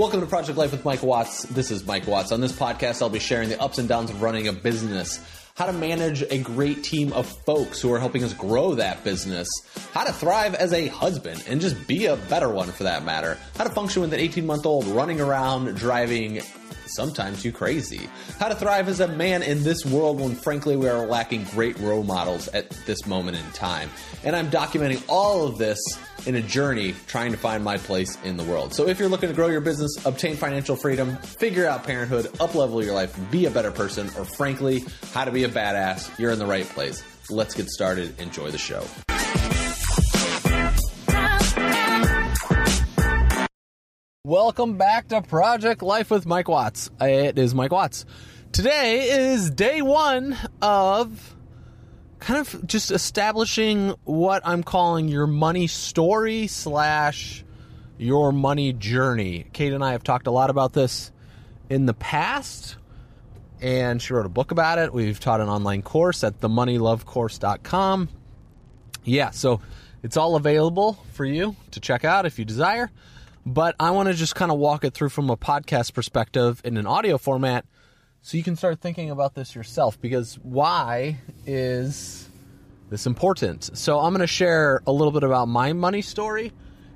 Welcome to Project Life with Mike Watts. This is Mike Watts. On this podcast, I'll be sharing the ups and downs of running a business, how to manage a great team of folks who are helping us grow that business, how to thrive as a husband and just be a better one for that matter, how to function with an 18 month old running around driving sometimes you crazy. How to thrive as a man in this world when frankly we are lacking great role models at this moment in time. And I'm documenting all of this in a journey trying to find my place in the world. So if you're looking to grow your business, obtain financial freedom, figure out parenthood, uplevel your life, be a better person, or frankly, how to be a badass, you're in the right place. Let's get started. Enjoy the show. Welcome back to Project Life with Mike Watts. It is Mike Watts. Today is day one of kind of just establishing what I'm calling your money story slash your money journey. Kate and I have talked a lot about this in the past, and she wrote a book about it. We've taught an online course at themoneylovecourse.com. Yeah, so it's all available for you to check out if you desire. But I want to just kind of walk it through from a podcast perspective in an audio format so you can start thinking about this yourself because why is this important? So I'm going to share a little bit about my money story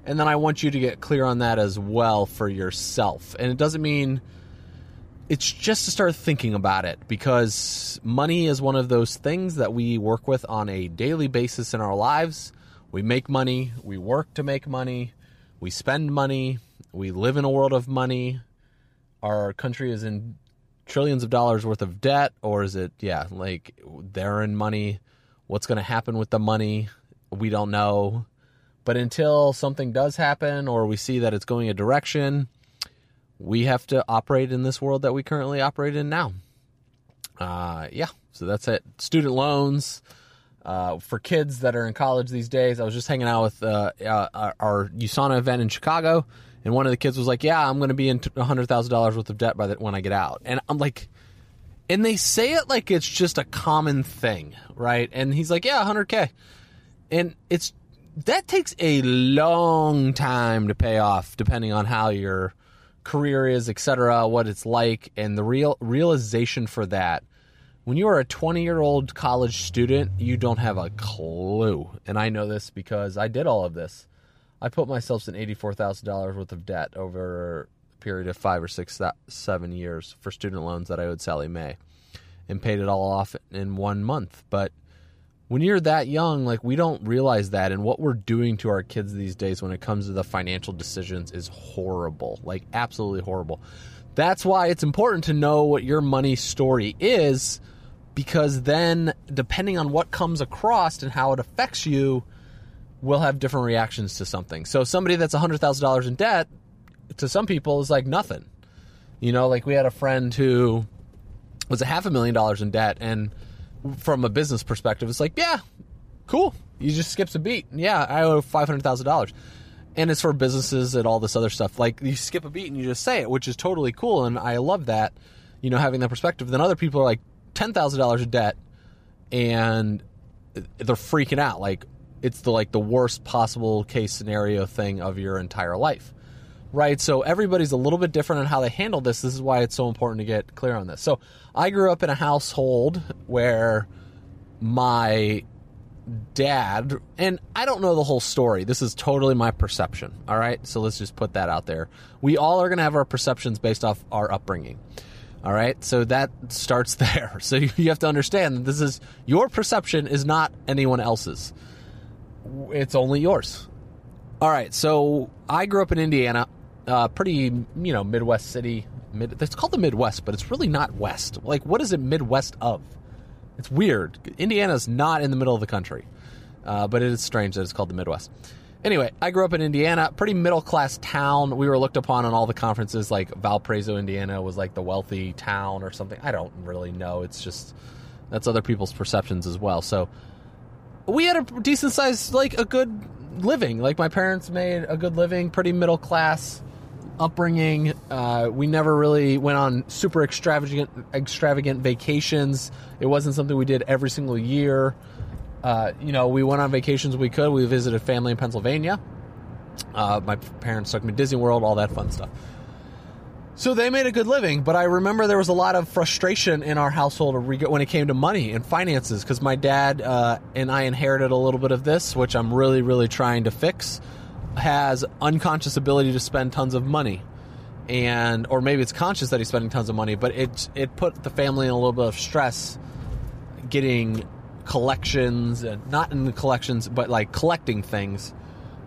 and then I want you to get clear on that as well for yourself. And it doesn't mean it's just to start thinking about it because money is one of those things that we work with on a daily basis in our lives. We make money, we work to make money, we spend money, we live in a world of money. Our country is in trillions of dollars worth of debt, or is it, yeah, like they're in money? What's going to happen with the money? We don't know. But until something does happen or we see that it's going a direction, we have to operate in this world that we currently operate in now. Uh, yeah, so that's it. Student loans. Uh, for kids that are in college these days, I was just hanging out with uh, uh, our USANA event in Chicago, and one of the kids was like, "Yeah, I'm going to be in hundred thousand dollars worth of debt by the, when I get out." And I'm like, and they say it like it's just a common thing, right? And he's like, "Yeah, hundred k," and it's that takes a long time to pay off, depending on how your career is, etc., what it's like, and the real realization for that. When you are a 20 year old college student, you don't have a clue. And I know this because I did all of this. I put myself in $84,000 worth of debt over a period of five or six, seven years for student loans that I owed Sallie Mae and paid it all off in one month. But when you're that young, like we don't realize that. And what we're doing to our kids these days when it comes to the financial decisions is horrible, like absolutely horrible. That's why it's important to know what your money story is because then depending on what comes across and how it affects you will have different reactions to something. So somebody that's $100000 in debt to some people is like nothing. You know like we had a friend who was a half a million dollars in debt and from a business perspective it's like yeah cool. You just skips a beat. Yeah i owe $500000 and it's for businesses and all this other stuff. Like you skip a beat and you just say it which is totally cool and i love that you know having that perspective. Then other people are like ten thousand dollars in debt, and they're freaking out. Like it's the like the worst possible case scenario thing of your entire life, right? So everybody's a little bit different on how they handle this. This is why it's so important to get clear on this. So I grew up in a household where my dad and I don't know the whole story. This is totally my perception. All right, so let's just put that out there. We all are going to have our perceptions based off our upbringing. All right, so that starts there. So you have to understand that this is your perception is not anyone else's. It's only yours. All right, so I grew up in Indiana, uh, pretty you know Midwest city. Mid, it's called the Midwest, but it's really not West. Like, what is it Midwest of? It's weird. Indiana's not in the middle of the country, uh, but it is strange that it's called the Midwest. Anyway, I grew up in Indiana, pretty middle class town. We were looked upon on all the conferences, like Valparaiso, Indiana was like the wealthy town or something. I don't really know. It's just that's other people's perceptions as well. So we had a decent size, like a good living. Like my parents made a good living, pretty middle class upbringing. Uh, we never really went on super extravagant extravagant vacations. It wasn't something we did every single year. Uh, you know, we went on vacations we could. We visited family in Pennsylvania. Uh, my parents took me to Disney World, all that fun stuff. So they made a good living, but I remember there was a lot of frustration in our household when it came to money and finances because my dad uh, and I inherited a little bit of this, which I'm really, really trying to fix. Has unconscious ability to spend tons of money, and or maybe it's conscious that he's spending tons of money, but it it put the family in a little bit of stress, getting collections and not in the collections, but like collecting things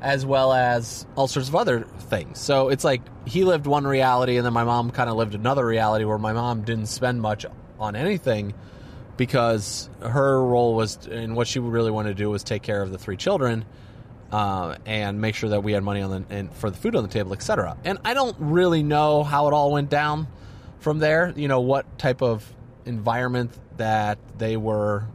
as well as all sorts of other things. So it's like he lived one reality, and then my mom kind of lived another reality where my mom didn't spend much on anything because her role was, and what she really wanted to do was take care of the three children. Uh, and make sure that we had money on the and for the food on the table, etc. And I don't really know how it all went down from there. You know what type of environment that they were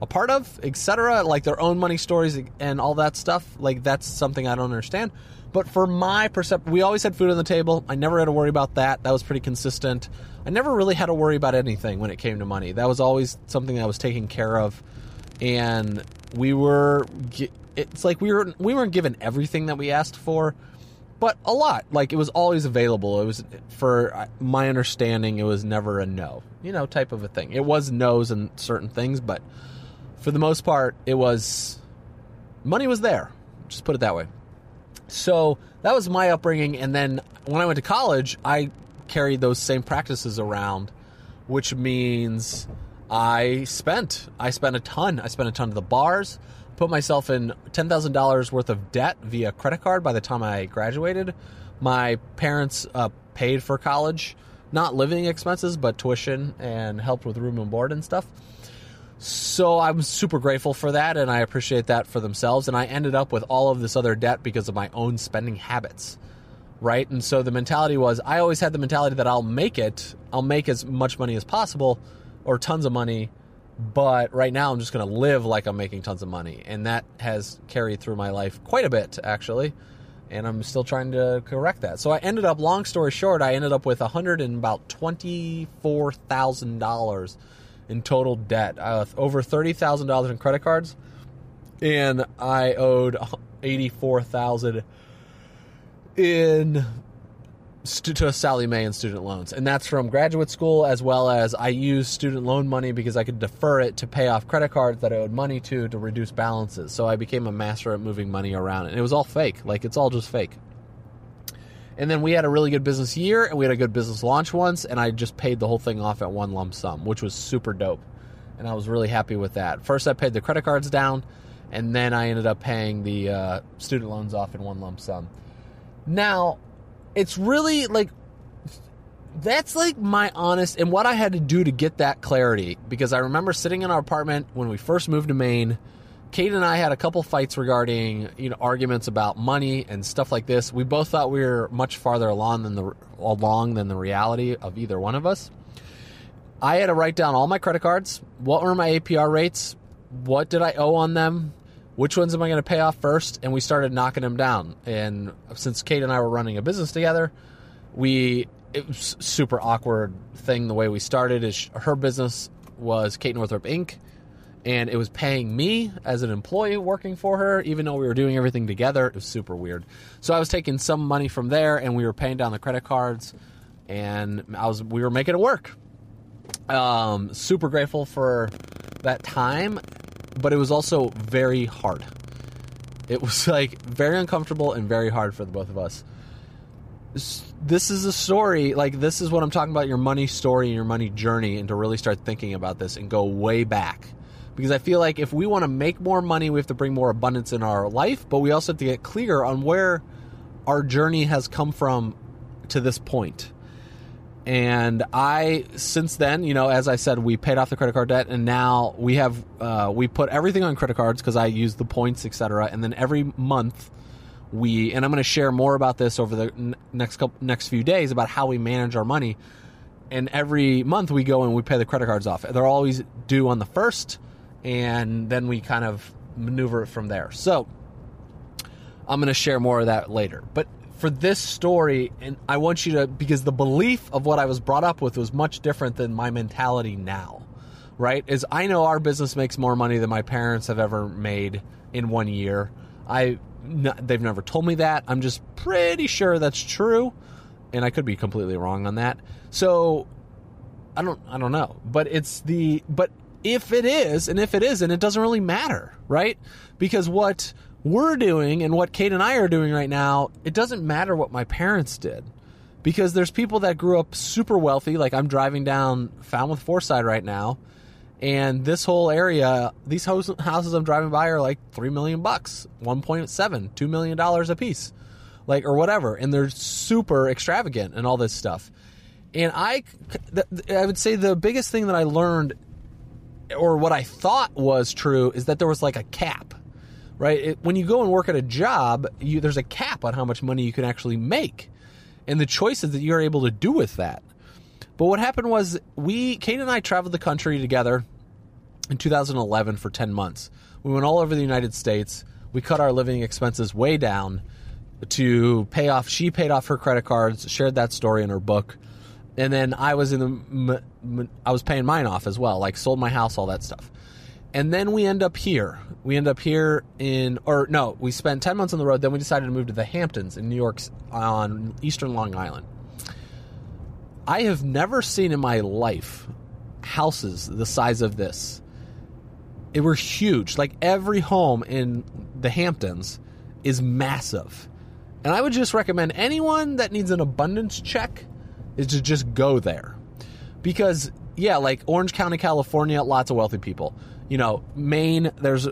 a part of, etc. Like their own money stories and all that stuff. Like that's something I don't understand. But for my perception, we always had food on the table. I never had to worry about that. That was pretty consistent. I never really had to worry about anything when it came to money. That was always something that was taken care of, and we were. It's like we were we weren't given everything that we asked for, but a lot. Like it was always available. It was for uh, my understanding, it was never a no. You know, type of a thing. It was no's and certain things, but for the most part, it was money was there. Just put it that way. So that was my upbringing. And then when I went to college, I carried those same practices around, which means I spent. I spent a ton. I spent a ton of the bars. Put myself in ten thousand dollars worth of debt via credit card by the time I graduated. My parents uh, paid for college, not living expenses, but tuition and helped with room and board and stuff. So I'm super grateful for that, and I appreciate that for themselves. And I ended up with all of this other debt because of my own spending habits, right? And so the mentality was I always had the mentality that I'll make it, I'll make as much money as possible or tons of money, but right now I'm just going to live like I'm making tons of money. And that has carried through my life quite a bit, actually. And I'm still trying to correct that. So I ended up, long story short, I ended up with $124,000 in total debt, uh, over thirty thousand dollars in credit cards, and I owed eighty four thousand in to Sallie Mae in student loans, and that's from graduate school as well as I used student loan money because I could defer it to pay off credit cards that I owed money to to reduce balances. So I became a master at moving money around, and it was all fake. Like it's all just fake. And then we had a really good business year and we had a good business launch once, and I just paid the whole thing off at one lump sum, which was super dope. And I was really happy with that. First, I paid the credit cards down, and then I ended up paying the uh, student loans off in one lump sum. Now, it's really like that's like my honest and what I had to do to get that clarity because I remember sitting in our apartment when we first moved to Maine Kate and I had a couple fights regarding you know arguments about money and stuff like this. We both thought we were much farther along than the along than the reality of either one of us. I had to write down all my credit cards. What were my APR rates? What did I owe on them? Which ones am I going to pay off first? And we started knocking them down. And since Kate and I were running a business together, we it was super awkward thing the way we started is her business was Kate Northrup Inc and it was paying me as an employee working for her, even though we were doing everything together. It was super weird. So I was taking some money from there, and we were paying down the credit cards, and I was we were making it work. Um, super grateful for that time, but it was also very hard. It was like very uncomfortable and very hard for the both of us. This is a story, like, this is what I'm talking about your money story and your money journey, and to really start thinking about this and go way back because I feel like if we want to make more money, we have to bring more abundance in our life, but we also have to get clear on where our journey has come from to this point. And I, since then, you know, as I said, we paid off the credit card debt, and now we have uh, we put everything on credit cards because I use the points, etc. And then every month we, and I'm going to share more about this over the next couple next few days about how we manage our money. And every month we go and we pay the credit cards off. They're always due on the first and then we kind of maneuver it from there. So I'm going to share more of that later. But for this story, and I want you to, because the belief of what I was brought up with was much different than my mentality now, right? Is I know our business makes more money than my parents have ever made in one year. I, they've never told me that. I'm just pretty sure that's true. and I could be completely wrong on that. So I don't I don't know, but it's the but if it is and if it isn't, it doesn't really matter, right? Because what we're doing and what Kate and I are doing right now, it doesn't matter what my parents did. Because there's people that grew up super wealthy, like I'm driving down Falmouth Foreside right now, and this whole area, these houses I'm driving by are like three million bucks, 1.7, two million dollars a piece, like or whatever, and they're super extravagant and all this stuff. And I, I would say the biggest thing that I learned, or what I thought was true, is that there was like a cap, right? It, when you go and work at a job, you, there's a cap on how much money you can actually make, and the choices that you're able to do with that. But what happened was we, Kate and I traveled the country together in 2011 for 10 months. We went all over the United States. We cut our living expenses way down to pay off. She paid off her credit cards, shared that story in her book. And then I was in the, I was paying mine off as well, like sold my house, all that stuff. And then we end up here. We end up here in, or no, we spent 10 months on the road. Then we decided to move to the Hamptons in New York on Eastern Long Island. I have never seen in my life houses the size of this. It were huge. Like every home in the Hamptons is massive. And I would just recommend anyone that needs an abundance check is to just go there. Because yeah, like Orange County, California, lots of wealthy people. You know, Maine, there's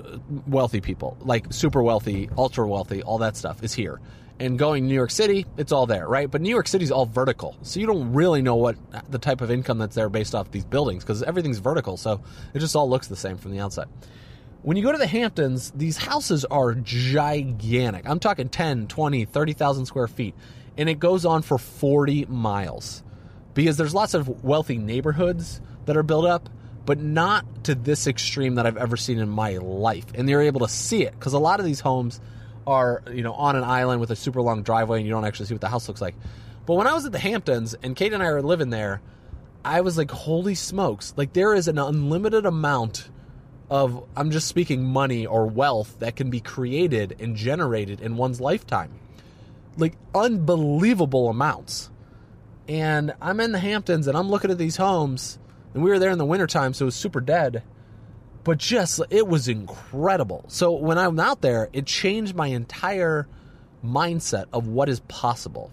wealthy people, like super wealthy, ultra wealthy, all that stuff is here and going New York City, it's all there, right? But New York City's all vertical, so you don't really know what the type of income that's there based off these buildings because everything's vertical, so it just all looks the same from the outside. When you go to the Hamptons, these houses are gigantic. I'm talking 10, 20, 30,000 square feet, and it goes on for 40 miles because there's lots of wealthy neighborhoods that are built up, but not to this extreme that I've ever seen in my life. And they're able to see it because a lot of these homes – are you know on an island with a super long driveway and you don't actually see what the house looks like. But when I was at the Hamptons and Kate and I were living there, I was like, holy smokes! Like there is an unlimited amount of I'm just speaking money or wealth that can be created and generated in one's lifetime. Like unbelievable amounts. And I'm in the Hamptons and I'm looking at these homes and we were there in the wintertime so it was super dead but just it was incredible. So when I'm out there, it changed my entire mindset of what is possible.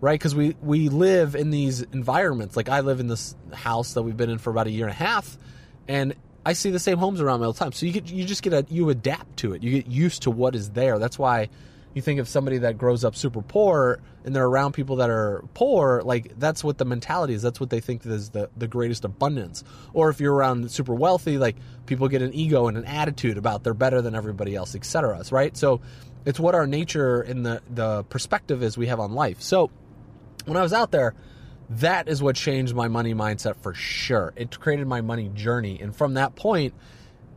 Right? Because we, we live in these environments. Like I live in this house that we've been in for about a year and a half, and I see the same homes around me all the time. So you get you just get a you adapt to it. You get used to what is there. That's why you think of somebody that grows up super poor and they're around people that are poor, like that's what the mentality is. That's what they think is the, the greatest abundance. Or if you're around super wealthy, like people get an ego and an attitude about they're better than everybody else, etc. Right? So it's what our nature and the, the perspective is we have on life. So when I was out there, that is what changed my money mindset for sure. It created my money journey. And from that point,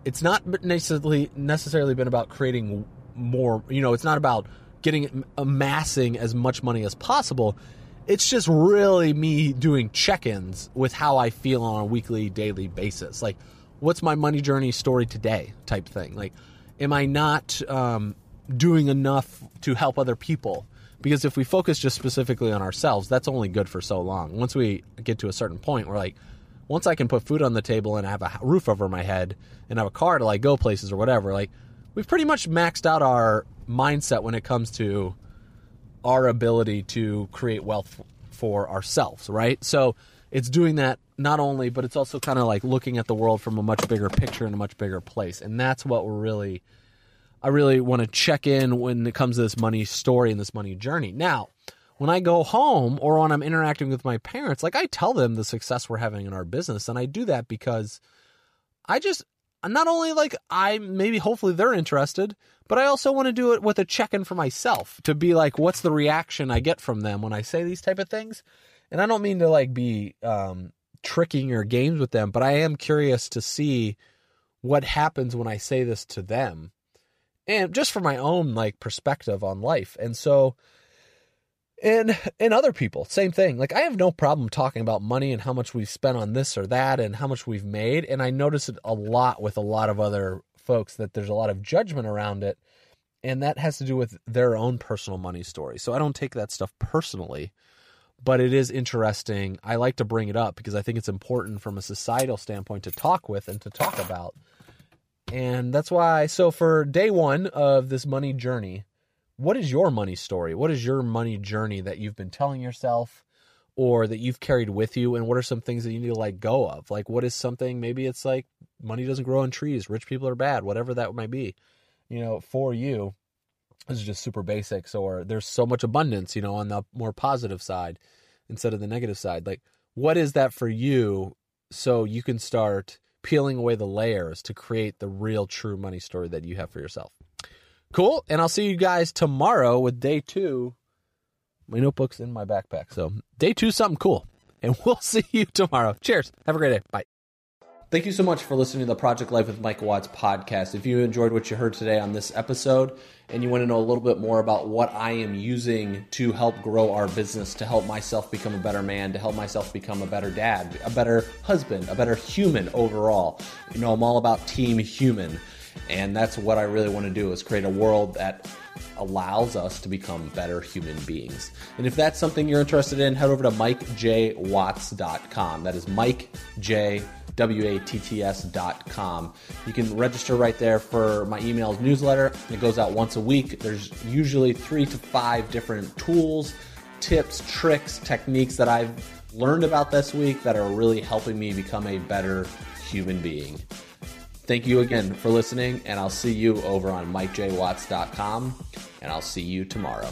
it's not necessarily necessarily been about creating more, you know, it's not about getting amassing as much money as possible. It's just really me doing check-ins with how I feel on a weekly, daily basis. Like, what's my money journey story today? Type thing. Like, am I not um, doing enough to help other people? Because if we focus just specifically on ourselves, that's only good for so long. Once we get to a certain point, we're like, once I can put food on the table and I have a roof over my head and have a car to like go places or whatever, like we've pretty much maxed out our mindset when it comes to our ability to create wealth for ourselves, right? So it's doing that not only, but it's also kind of like looking at the world from a much bigger picture and a much bigger place. And that's what we're really, I really want to check in when it comes to this money story and this money journey. Now, when I go home or when I'm interacting with my parents, like I tell them the success we're having in our business. And I do that because I just, not only like I maybe hopefully they're interested, but I also want to do it with a check in for myself to be like, what's the reaction I get from them when I say these type of things? And I don't mean to like be um, tricking or games with them, but I am curious to see what happens when I say this to them, and just for my own like perspective on life. And so and and other people same thing like i have no problem talking about money and how much we've spent on this or that and how much we've made and i notice it a lot with a lot of other folks that there's a lot of judgment around it and that has to do with their own personal money story so i don't take that stuff personally but it is interesting. I like to bring it up because I think it's important from a societal standpoint to talk with and to talk about. And that's why, so for day one of this money journey, what is your money story? What is your money journey that you've been telling yourself or that you've carried with you? And what are some things that you need to let go of? Like, what is something, maybe it's like money doesn't grow on trees, rich people are bad, whatever that might be, you know, for you. This is just super basics, or there's so much abundance, you know, on the more positive side instead of the negative side. Like, what is that for you so you can start peeling away the layers to create the real true money story that you have for yourself? Cool. And I'll see you guys tomorrow with day two. My notebook's in my backpack. So, day two, something cool. And we'll see you tomorrow. Cheers. Have a great day. Bye. Thank you so much for listening to the Project Life with Mike Watts podcast. If you enjoyed what you heard today on this episode and you want to know a little bit more about what I am using to help grow our business, to help myself become a better man, to help myself become a better dad, a better husband, a better human overall, you know, I'm all about team human. And that's what I really want to do is create a world that allows us to become better human beings. And if that's something you're interested in, head over to mikejwatts.com. That is Mike. You can register right there for my emails newsletter. It goes out once a week. There's usually three to five different tools, tips, tricks, techniques that I've learned about this week that are really helping me become a better human being. Thank you again for listening, and I'll see you over on MikeJWatts.com, and I'll see you tomorrow.